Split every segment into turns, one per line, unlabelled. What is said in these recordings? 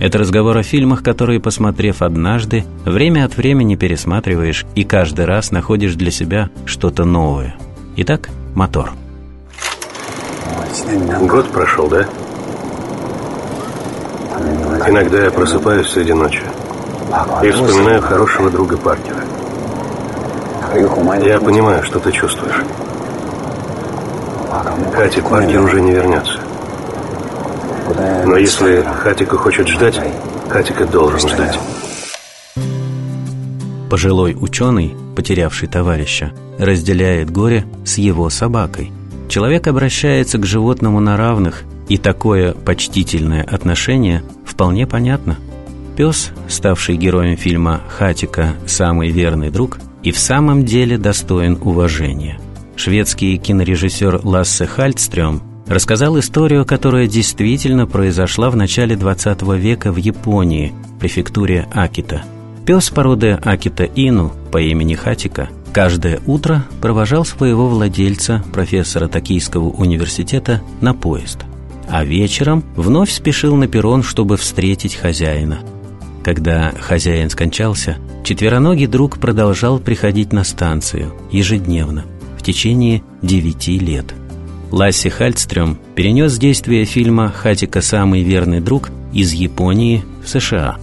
это разговор о фильмах, которые, посмотрев однажды, время от времени пересматриваешь и каждый раз находишь для себя что-то новое. Итак, мотор.
Год прошел, да? Иногда я просыпаюсь среди ночи и вспоминаю хорошего друга Паркера. Я понимаю, что ты чувствуешь. Катя Паркер уже не вернется. Но если Хатика хочет ждать, Хатика должен ждать.
Пожилой ученый, потерявший товарища, разделяет горе с его собакой. Человек обращается к животному на равных, и такое почтительное отношение вполне понятно. Пес, ставший героем фильма «Хатика. Самый верный друг», и в самом деле достоин уважения. Шведский кинорежиссер Лассе Хальтстрём рассказал историю, которая действительно произошла в начале 20 века в Японии, префектуре Акита. Пес породы Акита Ину по имени Хатика каждое утро провожал своего владельца, профессора Токийского университета, на поезд, а вечером вновь спешил на перрон, чтобы встретить хозяина. Когда хозяин скончался, четвероногий друг продолжал приходить на станцию ежедневно в течение девяти лет – Ласси Хальстрём перенес действие фильма «Хатика. Самый верный друг» из Японии в США.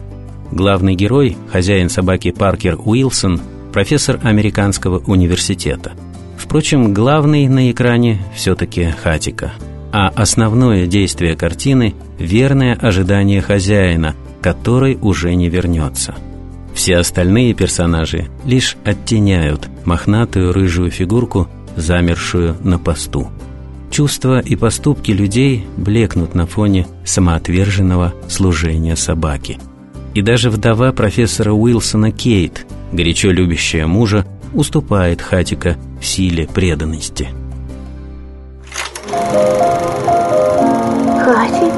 Главный герой, хозяин собаки Паркер Уилсон, профессор американского университета. Впрочем, главный на экране все-таки Хатика. А основное действие картины – верное ожидание хозяина, который уже не вернется. Все остальные персонажи лишь оттеняют мохнатую рыжую фигурку, замершую на посту. Чувства и поступки людей блекнут на фоне самоотверженного служения собаки. И даже вдова профессора Уилсона Кейт, горячо любящая мужа, уступает Хатика в силе преданности.
Хатик?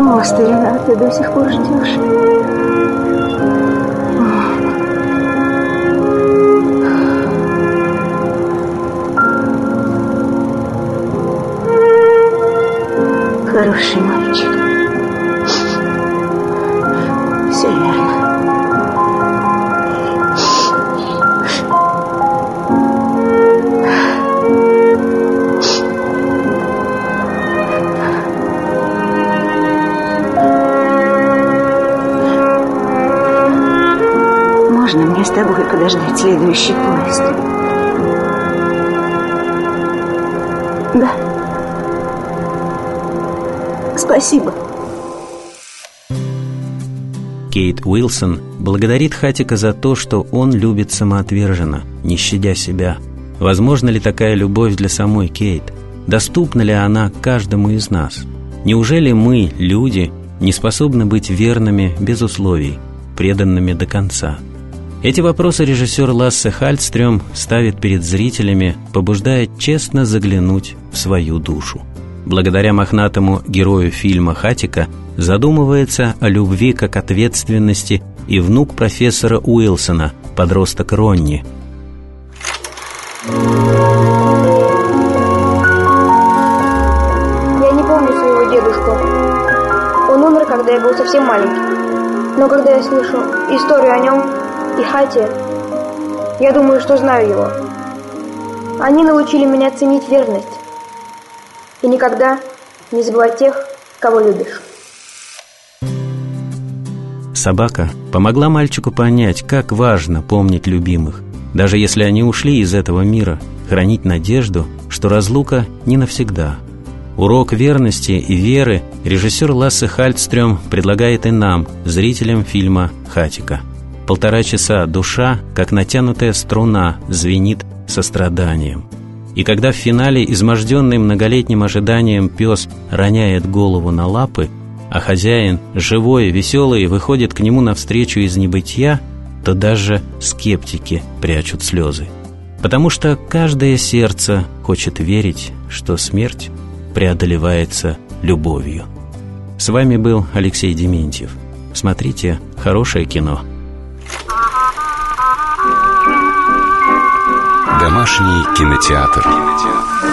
О, старина, ты до сих пор ждешь. Хороший мальчик. Все верно. Можно мне с тобой подождать следующий поезд? Да. Спасибо.
Кейт Уилсон благодарит Хатика за то, что он любит самоотверженно, не щадя себя. Возможно ли такая любовь для самой Кейт? Доступна ли она каждому из нас? Неужели мы, люди, не способны быть верными без условий, преданными до конца? Эти вопросы режиссер Лассе Хальстрём ставит перед зрителями, побуждая честно заглянуть в свою душу благодаря мохнатому герою фильма Хатика, задумывается о любви как ответственности и внук профессора Уилсона, подросток Ронни.
Я не помню своего дедушку. Он умер, когда я был совсем маленький. Но когда я слышу историю о нем и Хате, я думаю, что знаю его. Они научили меня ценить верность и никогда не забывай тех, кого любишь.
Собака помогла мальчику понять, как важно помнить любимых, даже если они ушли из этого мира, хранить надежду, что разлука не навсегда. Урок верности и веры режиссер Лассе Хальтстрём предлагает и нам, зрителям фильма «Хатика». Полтора часа душа, как натянутая струна, звенит состраданием – и когда в финале изможденный многолетним ожиданием пес роняет голову на лапы, а хозяин, живой, веселый, выходит к нему навстречу из небытия, то даже скептики прячут слезы. Потому что каждое сердце хочет верить, что смерть преодолевается любовью. С вами был Алексей Дементьев. Смотрите хорошее кино.
Домашний кинотеатр. кинотеатр.